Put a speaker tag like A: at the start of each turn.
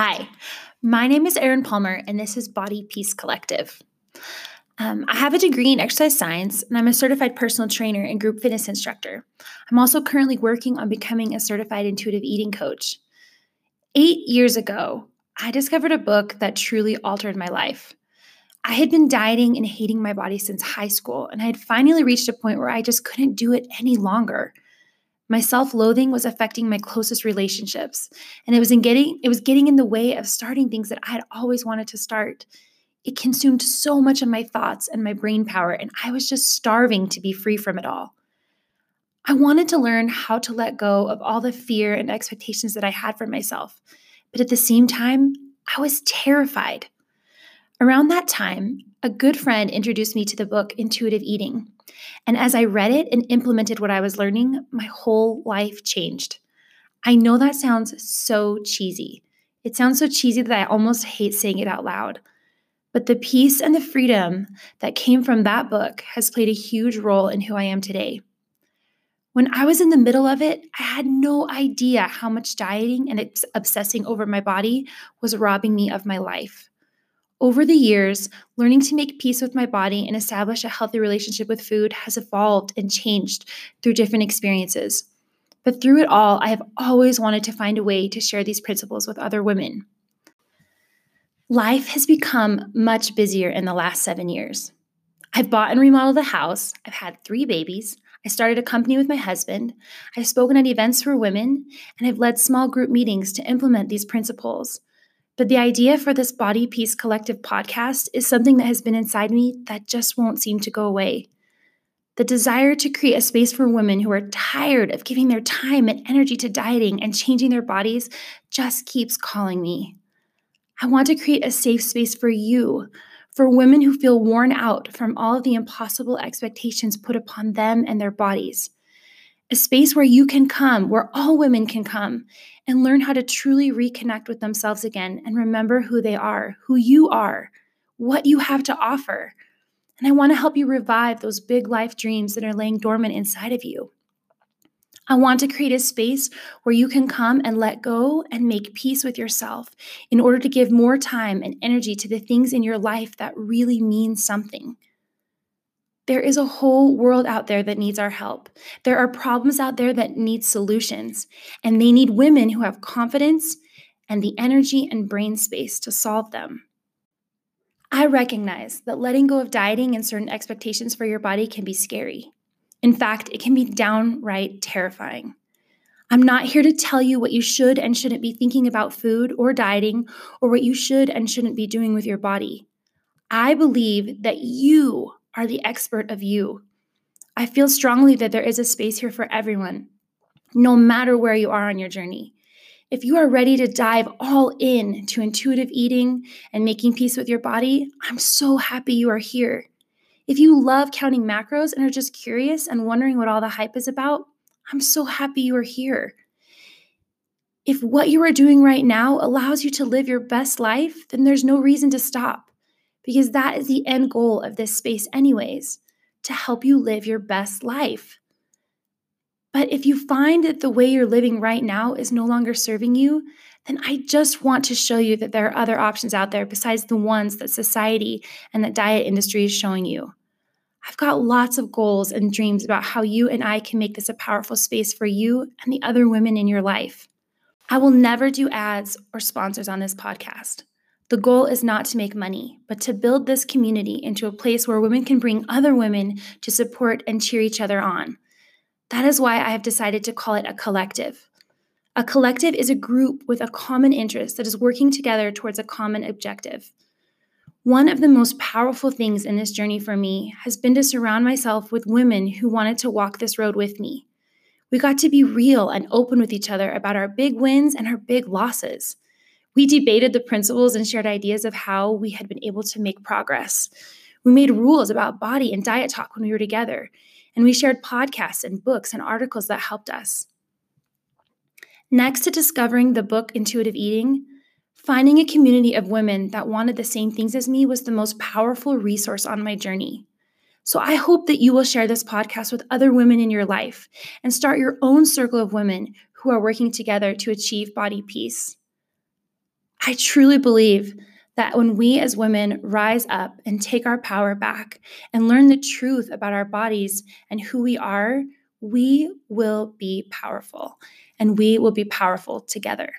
A: Hi, my name is Erin Palmer, and this is Body Peace Collective. Um, I have a degree in exercise science, and I'm a certified personal trainer and group fitness instructor. I'm also currently working on becoming a certified intuitive eating coach. Eight years ago, I discovered a book that truly altered my life. I had been dieting and hating my body since high school, and I had finally reached a point where I just couldn't do it any longer. My self-loathing was affecting my closest relationships, and it was in getting it was getting in the way of starting things that I had always wanted to start. It consumed so much of my thoughts and my brain power, and I was just starving to be free from it all. I wanted to learn how to let go of all the fear and expectations that I had for myself, but at the same time, I was terrified. Around that time, a good friend introduced me to the book Intuitive Eating. And as I read it and implemented what I was learning, my whole life changed. I know that sounds so cheesy. It sounds so cheesy that I almost hate saying it out loud. But the peace and the freedom that came from that book has played a huge role in who I am today. When I was in the middle of it, I had no idea how much dieting and obsessing over my body was robbing me of my life. Over the years, learning to make peace with my body and establish a healthy relationship with food has evolved and changed through different experiences. But through it all, I have always wanted to find a way to share these principles with other women. Life has become much busier in the last seven years. I've bought and remodeled a house, I've had three babies, I started a company with my husband, I've spoken at events for women, and I've led small group meetings to implement these principles but the idea for this Body Peace Collective podcast is something that has been inside me that just won't seem to go away. The desire to create a space for women who are tired of giving their time and energy to dieting and changing their bodies just keeps calling me. I want to create a safe space for you, for women who feel worn out from all of the impossible expectations put upon them and their bodies a space where you can come, where all women can come and learn how to truly reconnect with themselves again and remember who they are, who you are, what you have to offer. And I want to help you revive those big life dreams that are laying dormant inside of you. I want to create a space where you can come and let go and make peace with yourself in order to give more time and energy to the things in your life that really mean something. There is a whole world out there that needs our help. There are problems out there that need solutions, and they need women who have confidence and the energy and brain space to solve them. I recognize that letting go of dieting and certain expectations for your body can be scary. In fact, it can be downright terrifying. I'm not here to tell you what you should and shouldn't be thinking about food or dieting or what you should and shouldn't be doing with your body. I believe that you are the expert of you. I feel strongly that there is a space here for everyone, no matter where you are on your journey. If you are ready to dive all in to intuitive eating and making peace with your body, I'm so happy you are here. If you love counting macros and are just curious and wondering what all the hype is about, I'm so happy you are here. If what you are doing right now allows you to live your best life, then there's no reason to stop because that is the end goal of this space, anyways, to help you live your best life. But if you find that the way you're living right now is no longer serving you, then I just want to show you that there are other options out there besides the ones that society and the diet industry is showing you. I've got lots of goals and dreams about how you and I can make this a powerful space for you and the other women in your life. I will never do ads or sponsors on this podcast. The goal is not to make money, but to build this community into a place where women can bring other women to support and cheer each other on. That is why I have decided to call it a collective. A collective is a group with a common interest that is working together towards a common objective. One of the most powerful things in this journey for me has been to surround myself with women who wanted to walk this road with me. We got to be real and open with each other about our big wins and our big losses. We debated the principles and shared ideas of how we had been able to make progress. We made rules about body and diet talk when we were together, and we shared podcasts and books and articles that helped us. Next to discovering the book Intuitive Eating, finding a community of women that wanted the same things as me was the most powerful resource on my journey. So I hope that you will share this podcast with other women in your life and start your own circle of women who are working together to achieve body peace. I truly believe that when we as women rise up and take our power back and learn the truth about our bodies and who we are, we will be powerful and we will be powerful together.